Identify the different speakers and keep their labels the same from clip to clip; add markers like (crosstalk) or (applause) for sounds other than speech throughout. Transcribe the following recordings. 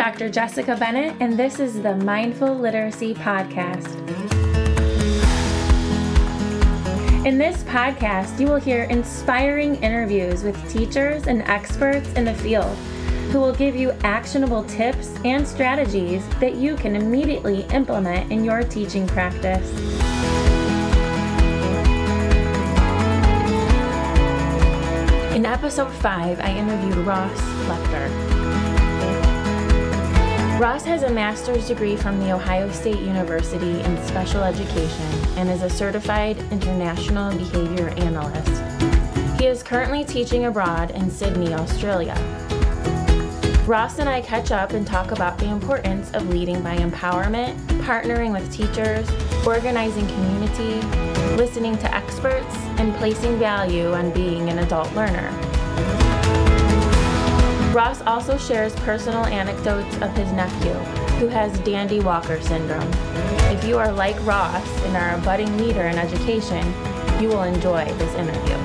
Speaker 1: Dr. Jessica Bennett, and this is the Mindful Literacy Podcast. In this podcast, you will hear inspiring interviews with teachers and experts in the field who will give you actionable tips and strategies that you can immediately implement in your teaching practice. In episode 5, I interviewed Ross Leighner. Ross has a master's degree from The Ohio State University in special education and is a certified international behavior analyst. He is currently teaching abroad in Sydney, Australia. Ross and I catch up and talk about the importance of leading by empowerment, partnering with teachers, organizing community, listening to experts, and placing value on being an adult learner. Ross also shares personal anecdotes of his nephew, who has Dandy Walker syndrome. If you are like Ross and are a budding leader in education, you will enjoy this interview.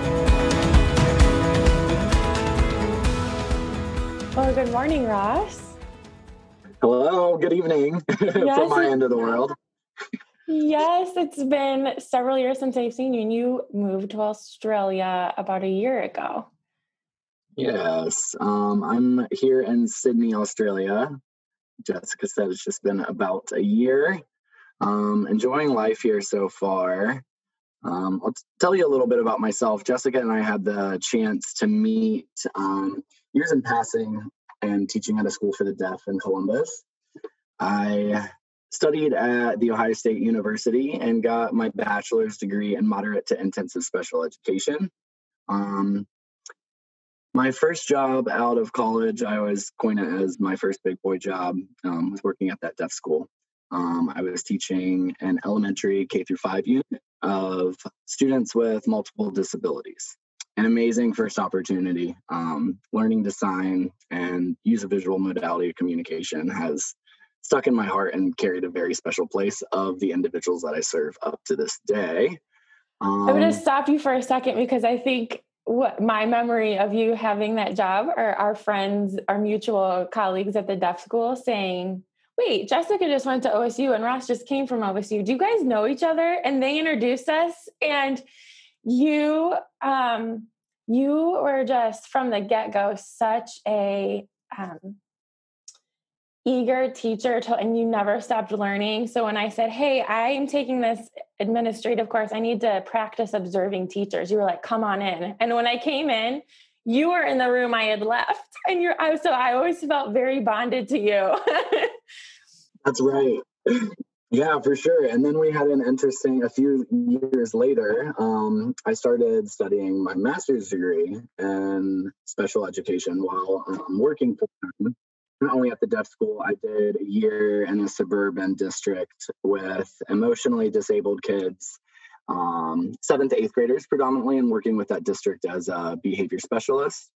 Speaker 1: Well, good morning, Ross.
Speaker 2: Hello, good evening yes, (laughs) from my end of the world.
Speaker 1: yes, it's been several years since I've seen you, and you moved to Australia about a year ago.
Speaker 2: Yes, um, I'm here in Sydney, Australia. Jessica said it's just been about a year. Um, enjoying life here so far. Um, I'll tell you a little bit about myself. Jessica and I had the chance to meet um, years in passing and teaching at a school for the deaf in Columbus. I studied at the Ohio State University and got my bachelor's degree in moderate to intensive special education. Um, my first job out of college, I always coin it as my first big boy job, um, was working at that deaf school. Um, I was teaching an elementary K through five unit of students with multiple disabilities. An amazing first opportunity. Um, learning to sign and use a visual modality of communication has stuck in my heart and carried a very special place of the individuals that I serve up to this day.
Speaker 1: Um, I'm going to stop you for a second because I think what my memory of you having that job are our friends, our mutual colleagues at the deaf school saying, Wait, Jessica just went to OSU and Ross just came from OSU. Do you guys know each other? And they introduced us. And you um you were just from the get-go such a um eager teacher to, and you never stopped learning. So when I said, Hey, I'm taking this administrative course, I need to practice observing teachers, you were like, Come on in. And when I came in, you were in the room I had left. (laughs) And you're I so I always felt very bonded to you. (laughs)
Speaker 2: That's right. (laughs) Yeah, for sure. And then we had an interesting, a few years later, um, I started studying my master's degree in special education while um, working full time only at the deaf school, I did a year in a suburban district with emotionally disabled kids, um, seventh to eighth graders predominantly, and working with that district as a behavior specialist.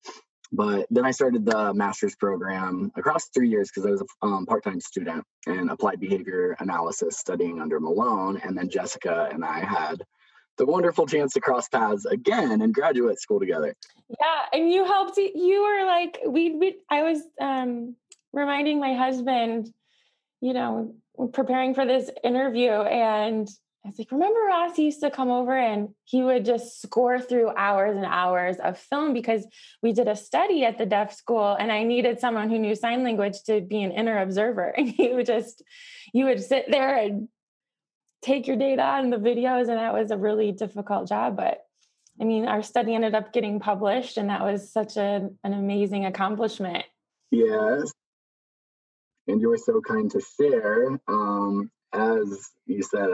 Speaker 2: But then I started the master's program across three years because I was a um, part time student in applied behavior analysis studying under Malone. And then Jessica and I had the wonderful chance to cross paths again in graduate school together.
Speaker 1: Yeah, and you helped. You were like we. we I was um, reminding my husband, you know, preparing for this interview, and I was like, remember Ross used to come over and he would just score through hours and hours of film because we did a study at the deaf school and I needed someone who knew sign language to be an interobserver. (laughs) And he would just, you would sit there and take your data and the videos. And that was a really difficult job. But I mean, our study ended up getting published and that was such a, an amazing accomplishment.
Speaker 2: Yes and you were so kind to share. Um, as you said,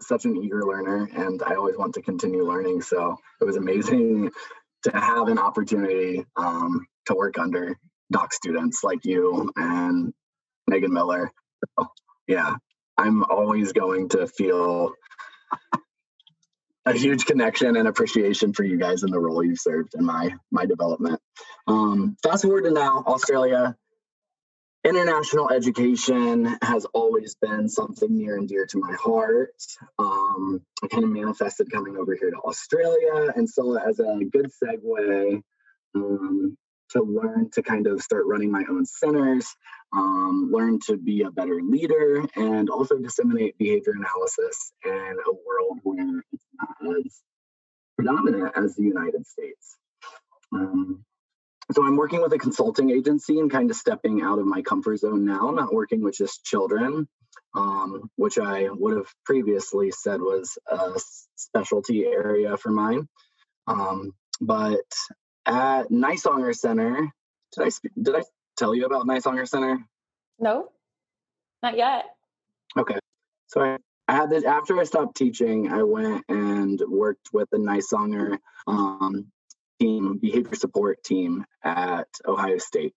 Speaker 2: such an eager learner, and I always want to continue learning. So it was amazing (laughs) to have an opportunity um, to work under doc students like you and Megan Miller. So, yeah, I'm always going to feel a huge connection and appreciation for you guys and the role you've served in my my development. Um, fast forward to now, Australia international education has always been something near and dear to my heart. Um, I kind of manifested coming over here to Australia, and so as a good segue um, to learn to kind of start running my own centers, um, learn to be a better leader, and also disseminate behavior analysis in a world where it's not as predominant as the United States. Um, so I'm working with a consulting agency and kind of stepping out of my comfort zone now, not working with just children, um, which I would have previously said was a specialty area for mine. Um, but at Nisonger Center, did I sp- did I tell you about Nisonger Center?
Speaker 1: No, not yet.
Speaker 2: Okay, so I, I had this after I stopped teaching. I went and worked with the Nisonger um, team, behavior support team at Ohio State,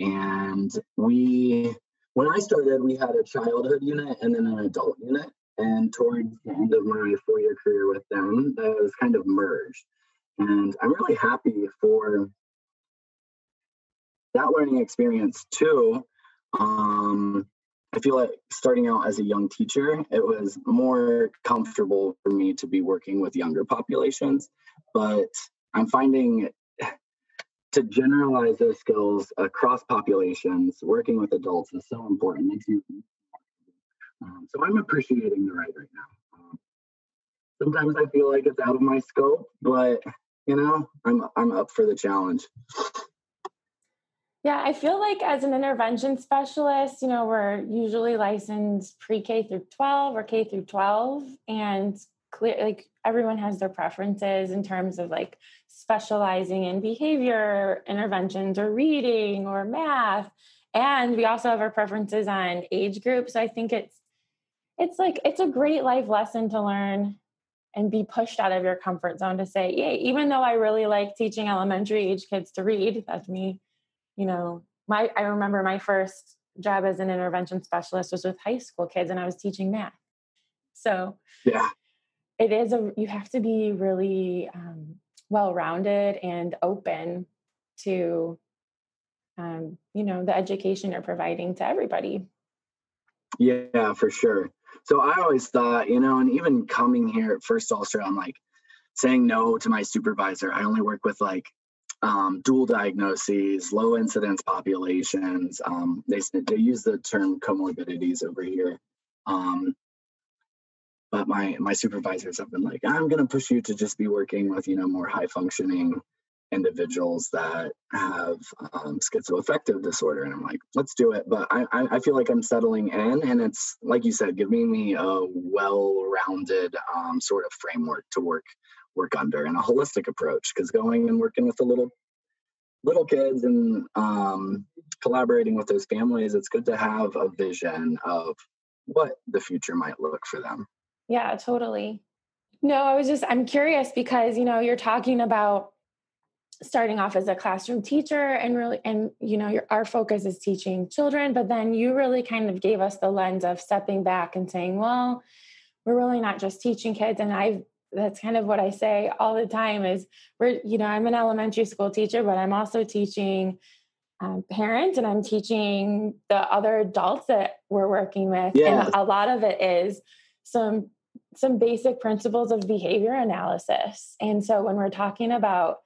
Speaker 2: and we when I started, we had a childhood unit and then an adult unit. And towards the end of my four year career with them, those kind of merged. And I'm really happy for that learning experience too. Um, I feel like starting out as a young teacher, it was more comfortable for me to be working with younger populations. But I'm finding (laughs) to generalize those skills across populations, working with adults is so important. Makes um, so I'm appreciating the ride right now. Um, sometimes I feel like it's out of my scope, but you know, I'm I'm up for the challenge.
Speaker 1: Yeah, I feel like as an intervention specialist, you know, we're usually licensed pre-K through 12 or K through 12 and clear like everyone has their preferences in terms of like specializing in behavior interventions or reading or math. And we also have our preferences on age groups. So i think it's it's like it's a great life lesson to learn and be pushed out of your comfort zone to say, yeah, even though I really like teaching elementary age kids to read, that's me, you know, my I remember my first job as an intervention specialist was with high school kids and I was teaching math. So
Speaker 2: yeah,
Speaker 1: it is a you have to be really um, well-rounded and open to um, you know the education you're providing to everybody
Speaker 2: yeah for sure so I always thought, you know, and even coming here at First Ulster, I'm like saying no to my supervisor. I only work with like um, dual diagnoses, low incidence populations. Um, they they use the term comorbidities over here. Um, but my my supervisors have been like, I'm going to push you to just be working with you know more high functioning individuals that have um, schizoaffective disorder. And i'm like let's do it. But I, I feel like i'm settling in and it's like you said giving me a well-rounded um, sort of framework to work work under and a holistic approach because going and working with the little little kids and um, collaborating with those families it's good to have a vision of what the future might look for them
Speaker 1: yeah totally no i was just i'm curious because you know you're talking about starting off as a classroom teacher and really and you know your, our focus is teaching children but then you really kind of gave us the lens of stepping back and saying well we're really not just teaching kids and i that's kind of what i say all the time is we're you know i'm an elementary school teacher but i'm also teaching um, parents and i'm teaching the other adults that we're working with
Speaker 2: yes.
Speaker 1: and a lot of it is some some basic principles of behavior analysis and so when we're talking about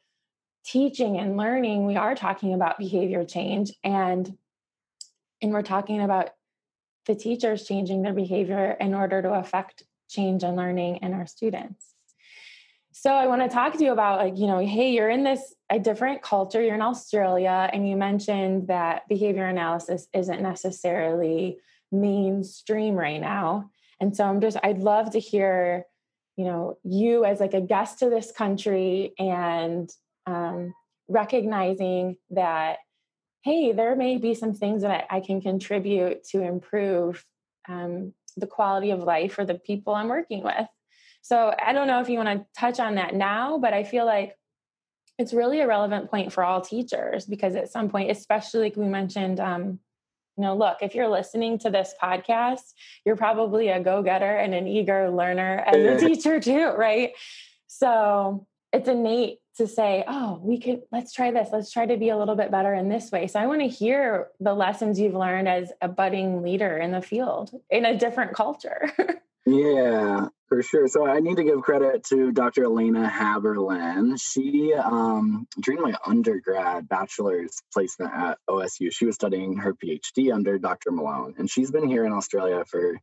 Speaker 1: teaching and learning, we are talking about behavior change and and we're talking about the teachers changing their behavior in order to affect change and learning in our students. So I want to talk to you about like, you know, hey, you're in this a different culture, you're in Australia and you mentioned that behavior analysis isn't necessarily mainstream right now. And so I'm just I'd love to hear, you know, you as like a guest to this country and um, recognizing that hey there may be some things that i, can contribute to improve um, the quality of life for the people i'm working with. So i don't know if you want to touch on that now but i feel like it's really a relevant point for all teachers because at some point especially like we mentioned um, you know look if you're listening to this podcast you're probably a go-getter and an eager learner as a teacher too right so it's innate to say, oh, we could, let's try this. Let's try to be a little bit better in this way. So I want to hear the lessons you've learned as a budding leader in the field in a different culture. (laughs)
Speaker 2: yeah. For sure. So I need to give credit to Dr. Elena Haberlin. She, um, during my undergrad bachelor's placement at OSU, she was studying her PhD under Dr. Malone, and she's been here in Australia for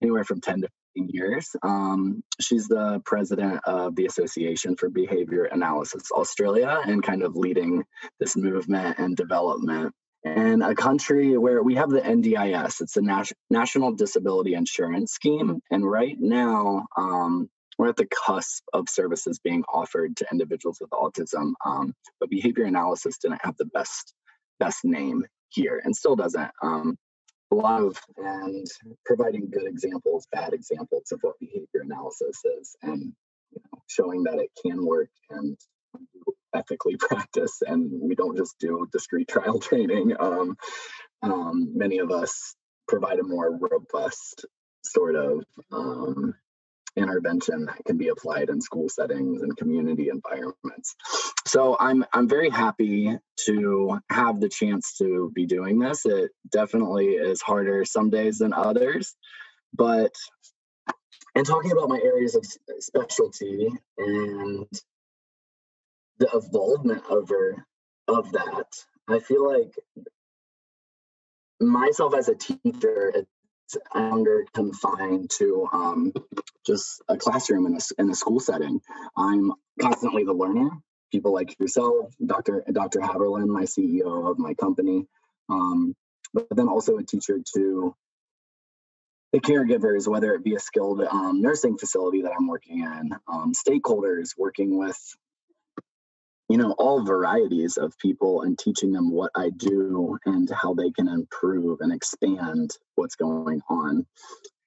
Speaker 2: anywhere from 10 to 15 years. Um, she's the president of the Association for Behavior Analysis Australia and kind of leading this movement and development and a country where we have the NDIS. It's the Nas- National Disability Insurance Scheme, and right now um, we're at the cusp of services being offered to individuals with autism. Um, but behavior analysis didn't have the best best name here, and still doesn't. Um, a lot of and providing good examples, bad examples of what behavior analysis is, and you know, showing that it can work and ethically (laughs) practice and we don't just do discrete trial (laughs) training. Um, um, many of us provide a more robust sort of um, intervention that can be applied in school settings and community environments. So I'm I'm very happy to have the chance to be doing this. It definitely is harder some days than others, but and talking about my areas of specialty and the involvement over of that. I feel like myself as a teacher it's under confined to um, just a classroom in a, in a school setting. I'm constantly the learner. People like yourself dr dr haberlin my ceo of my company um, but then also a teacher to the caregivers, whether it be a skilled um, nursing facility that I'm working in, um, stakeholders working with you know all varieties of people and teaching them what i do and how they can improve and expand what's going on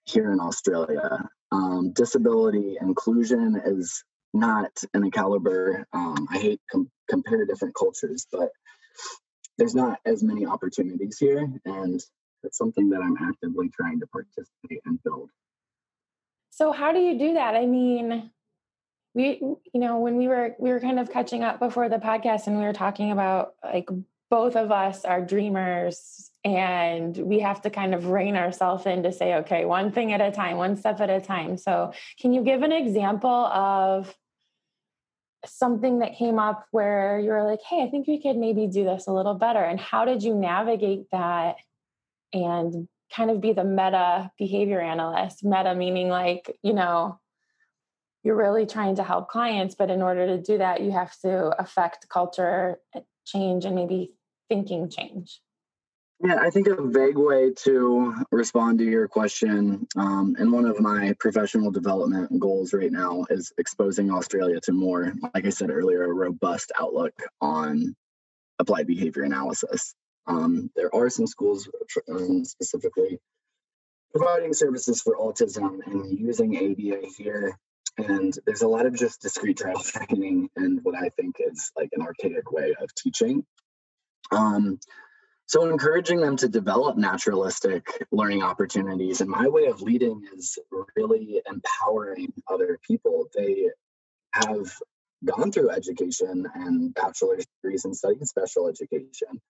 Speaker 2: here in australia. Um, disability inclusion is not in a caliber um, i hate com- compare different cultures but there's not as many opportunities here and it's something that i'm actively trying to participate and build.
Speaker 1: So how do you do that? I mean we you know when we were we were kind of catching up before the podcast and we were talking about like both of us are dreamers and we have to kind of rein ourselves in to say okay one thing at a time one step at a time. So can you give an example of something that came up where you were like hey i think we could maybe do this a little better and how did you navigate that and kind of be the meta behavior analyst? Meta meaning like you know you're really trying to help clients but in order to do that you have to affect culture eh, change and maybe thinking change.
Speaker 2: Yeah i think a vague way to respond to your question um, and one of my professional development goals right now is exposing australia to more like i said earlier a robust outlook on applied behavior analysis. Um, there are some schools um, specifically providing services for autism and using ABA here and there's a lot of just discrete trial (laughs) training and what I think is like an archaic way of teaching. Um, so encouraging them to develop naturalistic learning opportunities. And my way of leading is really empowering other people. They have gone through education and bachelor's degrees and studied special education.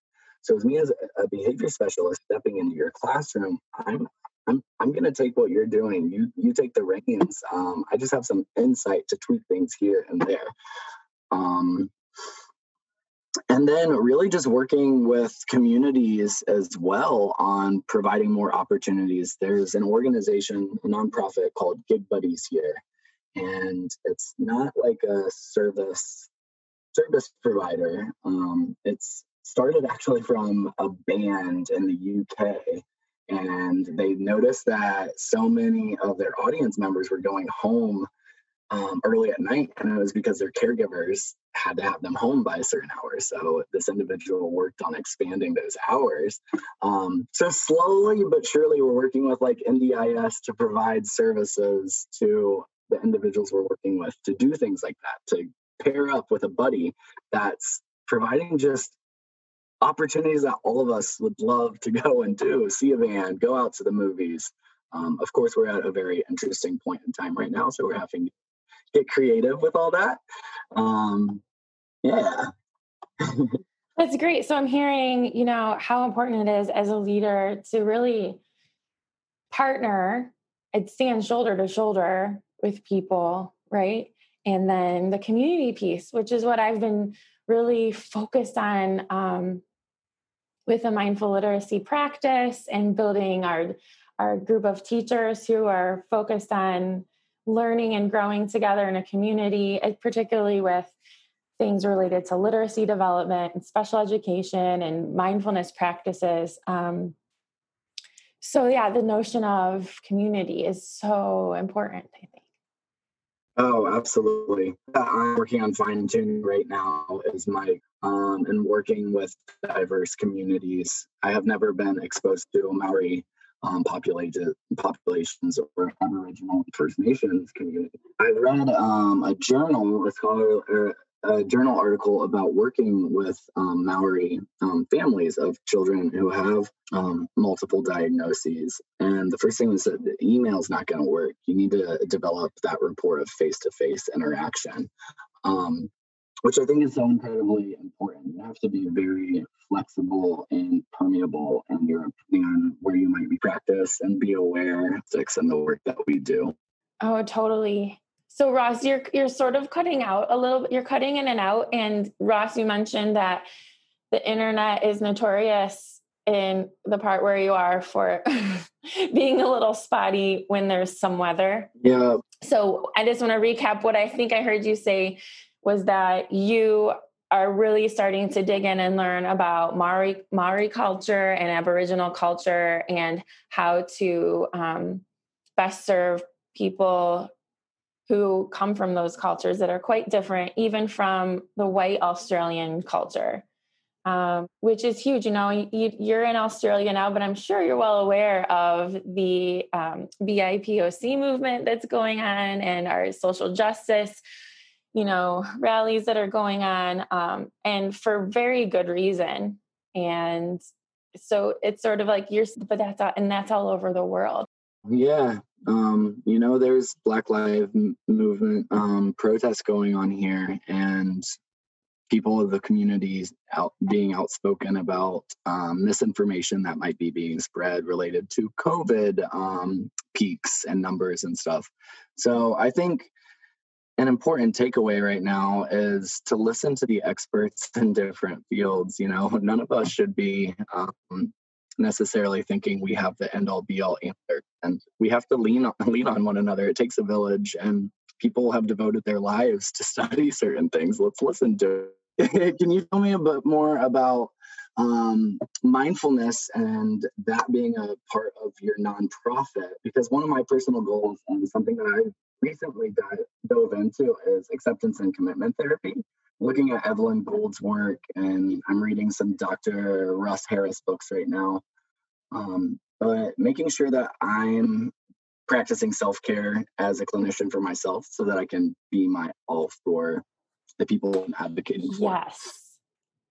Speaker 2: So as me as a behavior specialist stepping into your classroom, I'm I'm I'm gonna take what you're doing. You you take the reins. Um, I just have some insight to tweak things here and there. Um, and then really just working with communities as well on providing more opportunities. There's an organization, a nonprofit called Gig Buddies here, and it's not like a service service provider. Um, it's started actually from a band in the UK and they noticed that so many of their audience members were going home um, early at night, and it was because their caregivers had to have them home by a certain hour. So this individual worked on expanding those hours. Um, so slowly but surely, we're working with like NDIS to provide services to the individuals we're working with to do things like that, to pair up with a buddy that's providing just opportunities that all of us would love to (laughs) go and do see a band go out to the movies. Um, of course we're at a very interesting point in time right now so we're having to get creative with all that. Um, yeah. (laughs)
Speaker 1: That's great. So i'm hearing you know how important it is as a leader to really partner and stand shoulder to shoulder with people, right? And then the community piece, which is what I've been really focused on um, with a mindful literacy practice and building our our group of teachers who are focused on learning and growing together in a community, particularly with things related to literacy development and special education and mindfulness practices. Um, so, yeah, the notion of community is so important, I think.
Speaker 2: Oh, absolutely. I'm working on fine tuning right now is my um, and working with diverse communities. I have never been exposed to Maori um, populations or Aboriginal First Nations community. I read um, a journal, a scholar, er, a journal article about working with um, Maori um, families of children who have um, multiple diagnoses. And the first thing was that the email is not going to work. You need to develop that rapport of face to face interaction. Um, which I think is so incredibly important. You have to be very flexible and permeable in your opinion on where you might be practice and be aware of the work that we do.
Speaker 1: Oh, totally. So Ross, you're you're sort of cutting out a little you're cutting in and out. And Ross, you mentioned that the internet is notorious in the part where you are for (laughs) being a little spotty when there's some weather.
Speaker 2: Yeah.
Speaker 1: So I just want to recap what I think I heard you say was that you are really starting to dig in and learn about Maori Maori culture and Aboriginal culture and how to um, best serve people who come from those cultures that are quite different, even from the white Australian culture, um, which is huge. You know, you, are in Australia now, but I'm sure you're well aware of the um, BIPOC movement that's going on and our social justice you know rallies that are going on um, and for very good reason. And so it's sort of like you're but that's all, and that's all over the world.
Speaker 2: Yeah um, you know there's black lives movement um, protests going on here and people of the communities out being outspoken about um, misinformation that might be being spread related to covid um, peaks and numbers and stuff so i think an important takeaway right now is to listen to the experts (laughs) in different fields. You know, none of us should be um, necessarily thinking we have the end all be all answer, and we have to lean on, (laughs) lean on one another. It takes a village, and people have devoted their lives to (laughs) study certain things. Let's listen to. It. (laughs) Can you tell me a bit more about um, mindfulness and that being a part of your nonprofit? Because one of my personal goals and something that I recently dove into is acceptance and commitment therapy. Looking at Evelyn Gould's work, and I'm reading some Dr. Russ Harris books right now. Um, but making sure that I'm practicing self care as a clinician for myself so that I can be my all for the people I'm advocating for.
Speaker 1: Yes.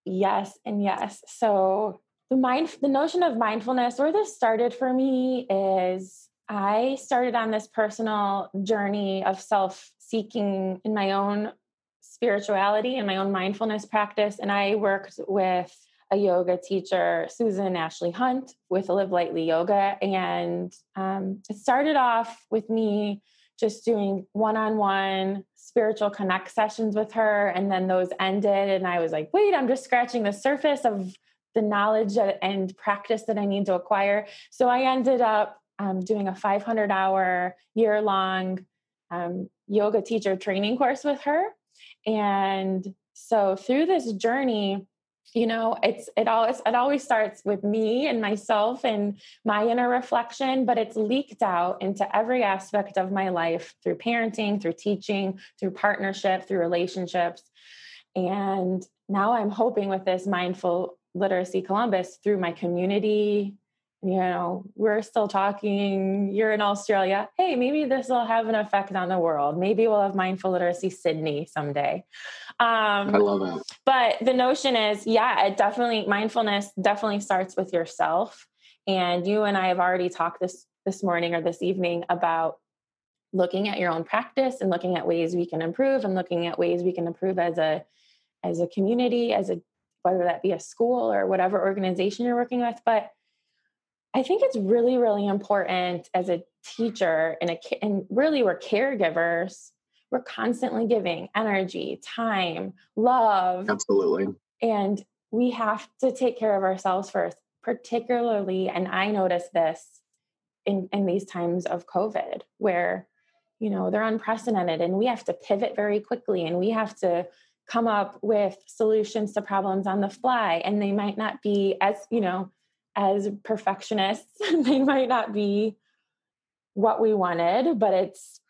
Speaker 1: Yes, and yes. So the mind the notion of mindfulness, where this started for me is I started on this personal journey of self seeking in my own spirituality and my own mindfulness practice. And I worked with a yoga teacher, Susan Ashley Hunt, with Live Lightly Yoga. And um, it started off with me just doing one on one spiritual connect sessions with her. And then those ended. And I was like, wait, I'm just scratching the surface of the knowledge and practice that I need to acquire. So I ended up um, doing a 500 hour year long um, yoga teacher training course with her. And so through this journey, you know it's it always it always starts with me and myself and my inner reflection but it's leaked out into every aspect of my life through parenting through teaching through partnership through relationships. And now i'm hoping with this mindful literacy columbus through my community you know, we're still talking, you're in Australia. Hey, maybe this will have an effect on the world. Maybe we'll have mindful literacy Sydney someday.
Speaker 2: Um, I love it.
Speaker 1: But the notion is, yeah, it definitely, mindfulness definitely starts with yourself. And you and I have already talked this this morning or this evening about looking at your own practice and looking at ways we can improve and looking at ways we can improve as a as a community as a whether that be a school or whatever organization you're working with but I think it's really, really important as a teacher and a and really we're caregivers we're constantly giving energy time love.
Speaker 2: Absolutely.
Speaker 1: And we have to take care of ourselves first particularly and i noticed this in in these times of covid where you know they're unprecedented and we have to pivot very quickly and we have to come up with solutions to problems on the fly and they might not be as you know as perfectionists (laughs) they might not be what we wanted but it's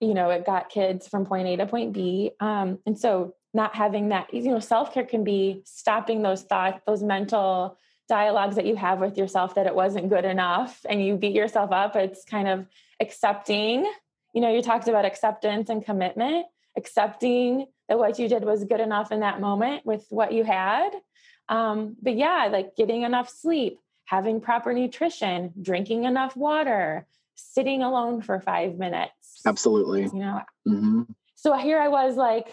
Speaker 1: you know it got kids from point a to point b. Um, and so not having that you know self-care can be stopping those thoughts those mental dialogues that you have with yourself that it wasn't good enough and you beat yourself up. It's kind of accepting you know you talked about acceptance and commitment accepting that what you did was good enough in that moment with what you had um, but yeah like getting enough sleep having proper nutrition drinking enough water sitting alone for five minutes.
Speaker 2: Absolutely.
Speaker 1: You know
Speaker 2: mm-hmm.
Speaker 1: so here i was like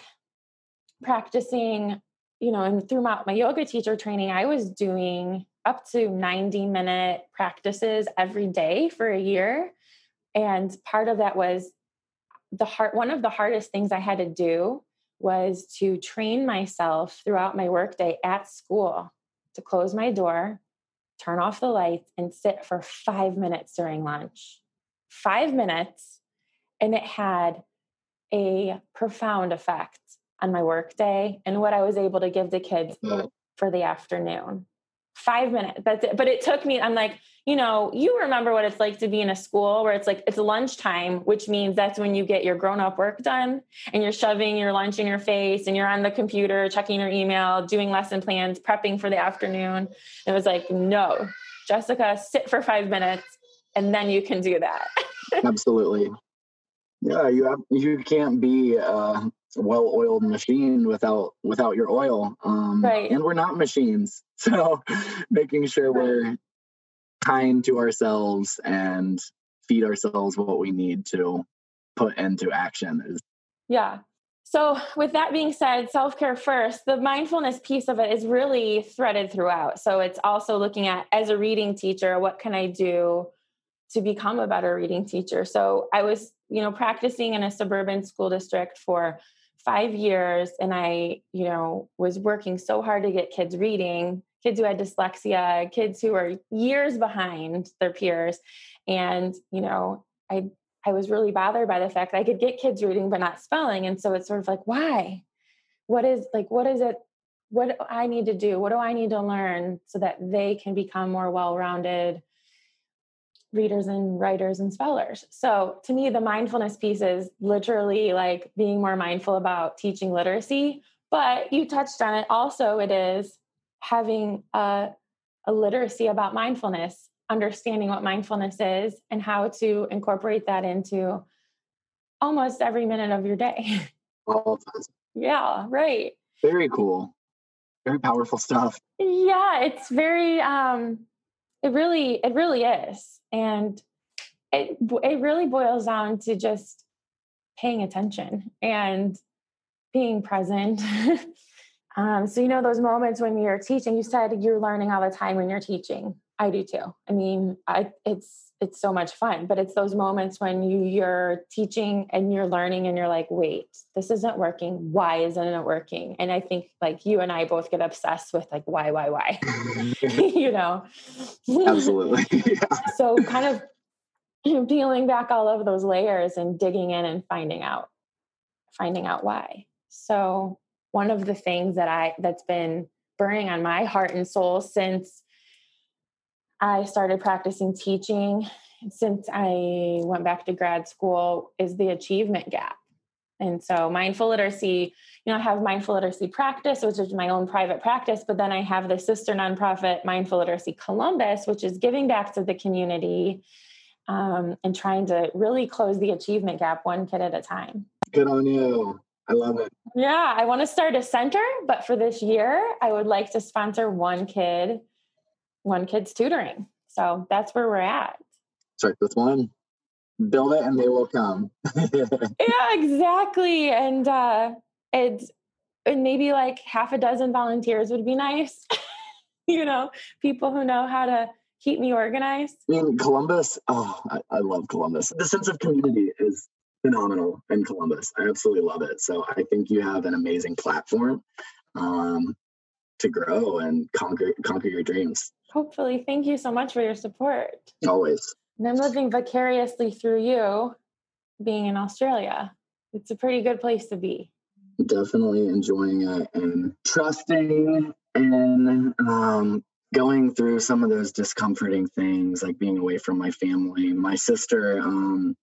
Speaker 1: practicing you know and through my, my yoga teacher training i was doing up to 90 minute practices every day for a year. And part of that was the heart, one of the hardest things i had to do was to train myself throughout my workday at school to close my door turn off the lights and sit for five minutes during lunch. Five minutes and it had a profound effect on my workday and what i was able to give the kids mm. for the afternoon. Five minutes that's it but it took me i'm like you know you remember what it's like to be in a school where it's like it's lunchtime which means that's when you get your grown-up work done and you're shoving your lunch in your face and you're on the computer checking your email doing lesson plans prepping for the afternoon. It was like no jessica sit for five minutes and then you can do that. (laughs)
Speaker 2: Absolutely. Yeah you have you can't be a well-oiled machine without without your oil um
Speaker 1: right.
Speaker 2: and we're not machines (laughs) so making sure we're kind to ourselves and feed ourselves what we need to put into action
Speaker 1: yeah so with that being said self-care first the mindfulness piece of it is really threaded throughout so it's also looking at as a reading teacher what can i do to become a better reading teacher. So I was, you know, practicing in a suburban school district for five years and I, you know, was working so hard to get kids reading, kids who had dyslexia, kids who were years behind their peers. And, you know, I I was really bothered by the fact that I could get kids reading but not spelling. And so it's sort of like, why? What is like what is it what I need to do? What do I need to learn so that they can become more well-rounded readers and writers and spellers. So to me, the mindfulness piece is literally like being more mindful about teaching literacy. But you touched on it also, it is having a, a literacy about mindfulness, understanding what mindfulness is and how to incorporate that into almost every minute of your day. (laughs)
Speaker 2: All
Speaker 1: yeah, right.
Speaker 2: Very cool. Very powerful stuff.
Speaker 1: Yeah, it's very um it really it really is and it it really boils down to just paying attention and being present (laughs) um, so you know those moments when you're teaching you said you're learning all the time when you're teaching. I do too. I mean I, it's it's so much fun but it's those moments when you you're teaching and you're learning and you're like wait this isn't working. Why isn't it working? And i think like you and i both get obsessed with like why why why? (laughs) You know?
Speaker 2: Absolutely. (laughs)
Speaker 1: Yeah. so kind of (clears throat) peeling back all of those layers and digging in and finding out finding out why. So one of the things that i that's been burning on my heart and soul since I started practicing teaching since I went back to grad school is the achievement gap. And so mindful literacy, you know, I have mindful literacy practice, which is my own private practice, but then I have the sister nonprofit Mindful Literacy Columbus, which is giving back to the community um, and trying to really close the achievement gap one kid at a time.
Speaker 2: Good on you. I love it.
Speaker 1: Yeah, I want to start a center, but for this year, I would like to sponsor one kid one kid's tutoring. So that's where we're at.
Speaker 2: Start with one, build it, and they will come. (laughs)
Speaker 1: yeah, exactly. And uh, it's and maybe like half a dozen volunteers would be nice. (laughs) you know, people who know how to keep me organized?
Speaker 2: I mean, Columbus, oh, I, I love Columbus. The sense of community is phenomenal in Columbus. I absolutely love it. So I think you have an amazing platform um, to grow and conquer conquer your dreams.
Speaker 1: Hopefully. Thank you so much for your support.
Speaker 2: Always.
Speaker 1: And I'm living vicariously through you being in Australia. It's a pretty good place to be.
Speaker 2: Definitely enjoying it and trusting and um, going through some of those discomforting things like being away from my family. My sister, um,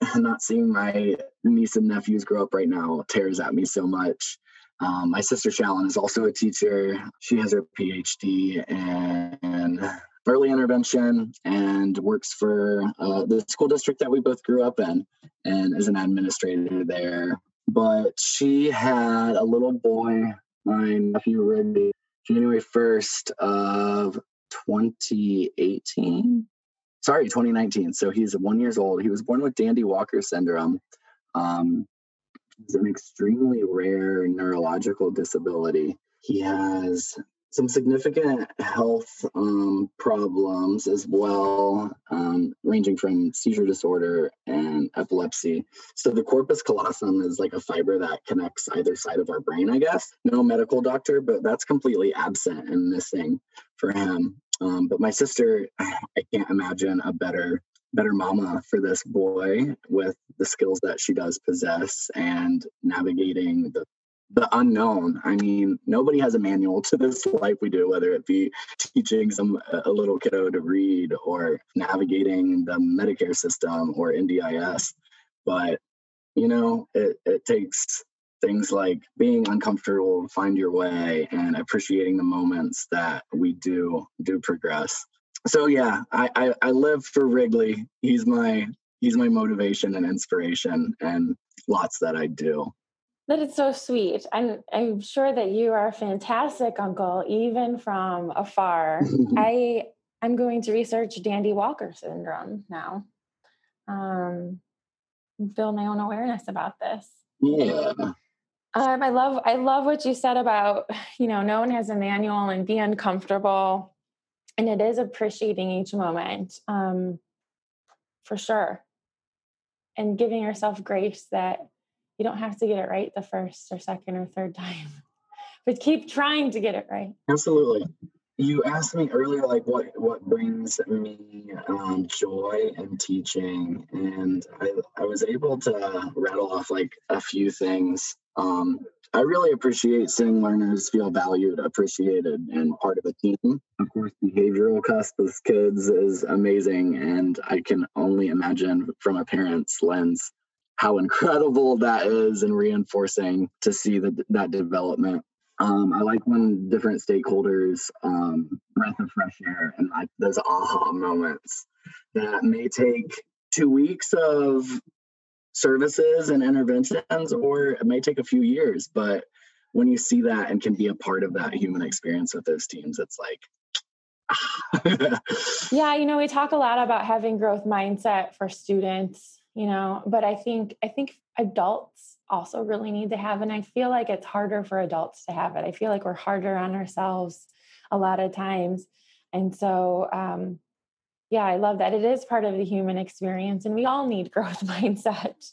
Speaker 2: (laughs) not seeing my niece and nephews grow up right now tears at me so much. Um, my sister Shallon is also a teacher. She has her PhD in early intervention and works for uh, the school district that we both grew up in and is an administrator there. But she had a little boy, my nephew Ruby, January 1st of 2018. Sorry, 2019. So he's one years old. He was born with Dandy Walker syndrome. Um, it's an extremely rare neurological disability. He has some significant health um, problems as well, um, ranging from seizure disorder and epilepsy. So the corpus callosum is like a fiber that connects either side of our brain, I guess. No medical doctor, but that's completely absent and missing for him. Um, but my sister, (sighs) I can't imagine a better better mama for this boy with the skills that she does possess and navigating the the unknown. I mean, nobody has a manual to this life we do, whether it be teaching some a little kiddo to read or navigating the Medicare system or NDIS. But you know, it, it takes things like being uncomfortable, find your way, and appreciating the moments that we do do progress so yeah, I, I, I live for Wrigley. He's my he's my motivation and inspiration, and lots that I do.
Speaker 1: That is so sweet. I'm I'm sure that you are a fantastic uncle, even from afar. (laughs) I I'm going to research Dandy Walker syndrome now. Um, build my own awareness about this.
Speaker 2: Yeah.
Speaker 1: Um, I love I love what you said about you know no one has a manual and be uncomfortable and it is appreciating each moment um, for sure and giving yourself grace that you don't have to get it right the first or second or third (laughs) time but keep trying to get it right.
Speaker 2: Absolutely. You asked me earlier like what what brings me um, joy in teaching and I, I was able to rattle off like a few things um, I really appreciate seeing learners feel valued, appreciated, and part of a team. Of course, behavioral with kids is amazing, and I can only imagine from a parent's lens how incredible that is and reinforcing to see the, that development. Um, I like when different stakeholders um, breath of fresh air and like those aha moments that may take two weeks of services and interventions, or it may take a few years. But when you see that and can be a part of that human experience with those teams, it's like, (laughs)
Speaker 1: yeah, you know, we talk a lot about having growth mindset for students, you know, but I think I think adults also really need to have and I feel like it's harder for adults to have it. I feel like we're harder on ourselves a lot of times. And so um yeah, I love that. It is part of the human experience, and we all need (laughs) growth mindset.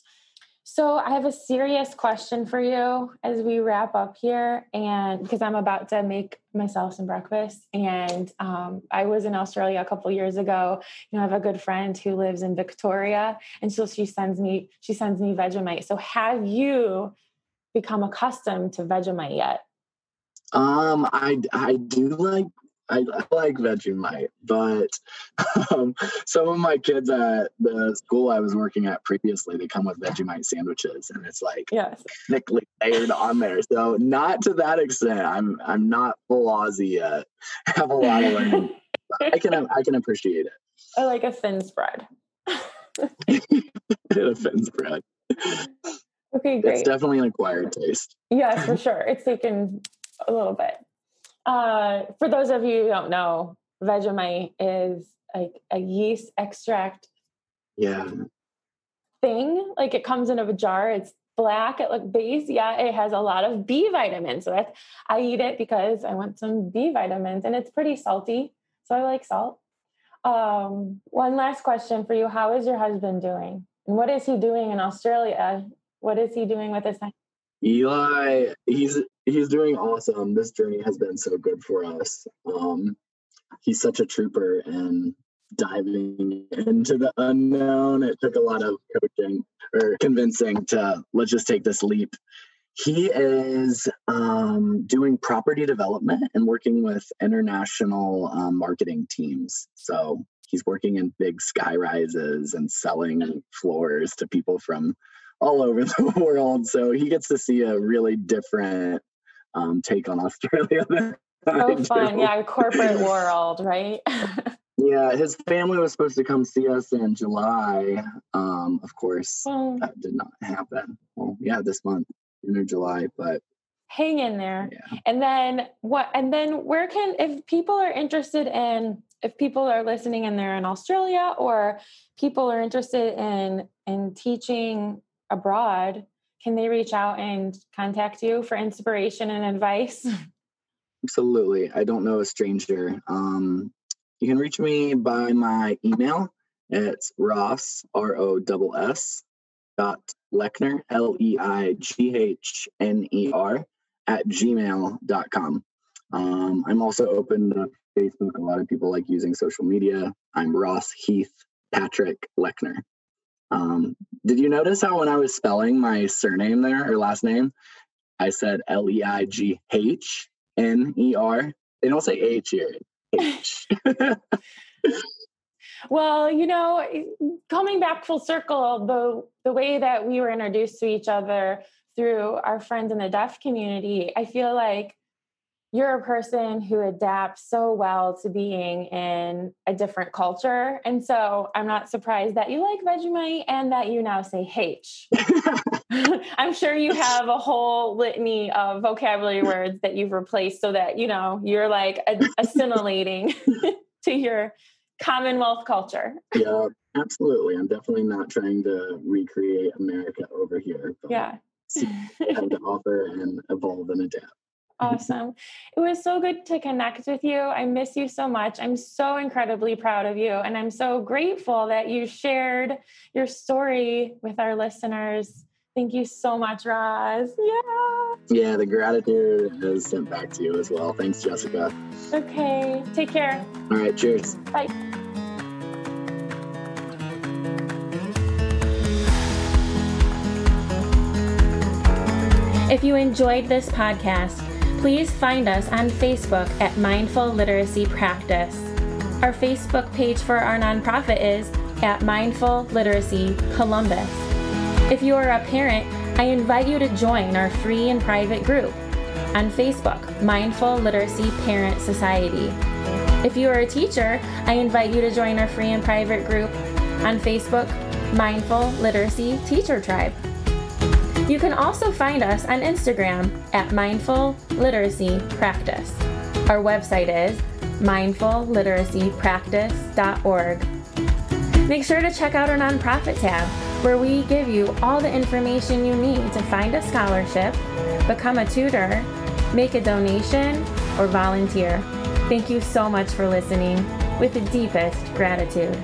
Speaker 1: So, I have a serious question for you as we wrap up here, and because I'm about to make myself some breakfast, and um, I was in Australia a couple years ago. You know, I have a good friend who lives in Victoria, and so she sends me she sends me Vegemite. So, have you become accustomed to Vegemite yet?
Speaker 2: Um, I I do like I, I like Vegemite, but (laughs) um, some of my kids at the school I was working at previously, they come with Vegemite sandwiches, and it's like
Speaker 1: yes.
Speaker 2: thickly layered on there. So not to that extent. I'm I'm not full Aussie yet. I (laughs) have a lot of (laughs) learning. I can I can appreciate it.
Speaker 1: I like a thin spread.
Speaker 2: a thin spread.
Speaker 1: Okay, great.
Speaker 2: It's definitely an acquired taste.
Speaker 1: Yes, for sure. It's taken a little bit. Uh, for those of you who don't know, Vegemite is like a yeast extract.
Speaker 2: Yeah.
Speaker 1: Thing like it comes in a jar. It's black at like base. Yeah, it has a lot of B vitamins. So that's I eat it because I want some B vitamins, and it's pretty salty. So I like salt. Um, one last question for you. How is your husband doing? And what is he doing in Australia? What is he doing with his
Speaker 2: Eli, he's he's doing awesome. This journey has been so good for us. Um, he's such a trooper and diving into the unknown. It took a lot of coaching or convincing to let's just take this leap. He is um, doing property development and working with international um, marketing teams. So he's working in big sky rises and selling floors to people from all over (laughs) the world. So he gets to see a really different um, take on Australia.
Speaker 1: Oh, fun. Yeah, corporate world, right? (laughs)
Speaker 2: yeah, his family was supposed to come see us in July. Um, of course, well, that did not happen. Well, yeah, this month, June or July, but
Speaker 1: hang in there. Yeah. And then what? And then where can, if people are interested in, if people are listening and they're in Australia, or people are interested in in teaching abroad, can they reach out and contact you for inspiration and advice? (laughs)
Speaker 2: Absolutely. I don't know a stranger. Um, you can reach me by my email. It's Ross, R O S S, dot Leighner, L E I G H N E R, at gmail.com. Um, I'm also open to Facebook. A lot of people like using social media. I'm Ross Heath Patrick Leighner. Um, did you notice how when I was spelling my surname there or last name, I said L E I G H N E R? They don't say H here. H. (laughs) (laughs)
Speaker 1: well, you know, coming back full circle, the the way that we were introduced to each other through our friends in the deaf community, I feel like you're a person who adapts so well to being in a different culture. And so I'm not surprised that you like Vegemite and that you now say H. (laughs) I'm sure you have a whole litany of vocabulary words that you've replaced so that, you know, you're like assimilating (laughs) to your Commonwealth culture.
Speaker 2: Yeah, absolutely. I'm definitely not trying to recreate America over here.
Speaker 1: yeah.
Speaker 2: have to offer and evolve and adapt.
Speaker 1: Awesome. It was so good to connect with you. I miss you so much. I'm so incredibly proud of you. And I'm so grateful that you shared your story with our listeners. Thank you so much, Ross. Yeah.
Speaker 2: Yeah, the gratitude is sent back to you as well. Thanks, Jessica.
Speaker 1: Okay. Take care.
Speaker 2: All right. Cheers.
Speaker 1: Bye. If you enjoyed this podcast, please find us on Facebook at Mindful Literacy Practice. Our Facebook page for our nonprofit is at Mindful Literacy Columbus. If you are a parent, I invite you to join our free and private group on Facebook, Mindful Literacy Parent Society. If you are a teacher, I invite you to join our free and private group on Facebook, Mindful Literacy Teacher Tribe. You can also find us on Instagram at Mindful Literacy Practice. Our website is mindfulliteracypractice.org. Make sure to check out our nonprofit tab, where we give you all the information you need to find a scholarship, become a tutor, make a donation, or volunteer. Thank you so much for listening with the deepest gratitude.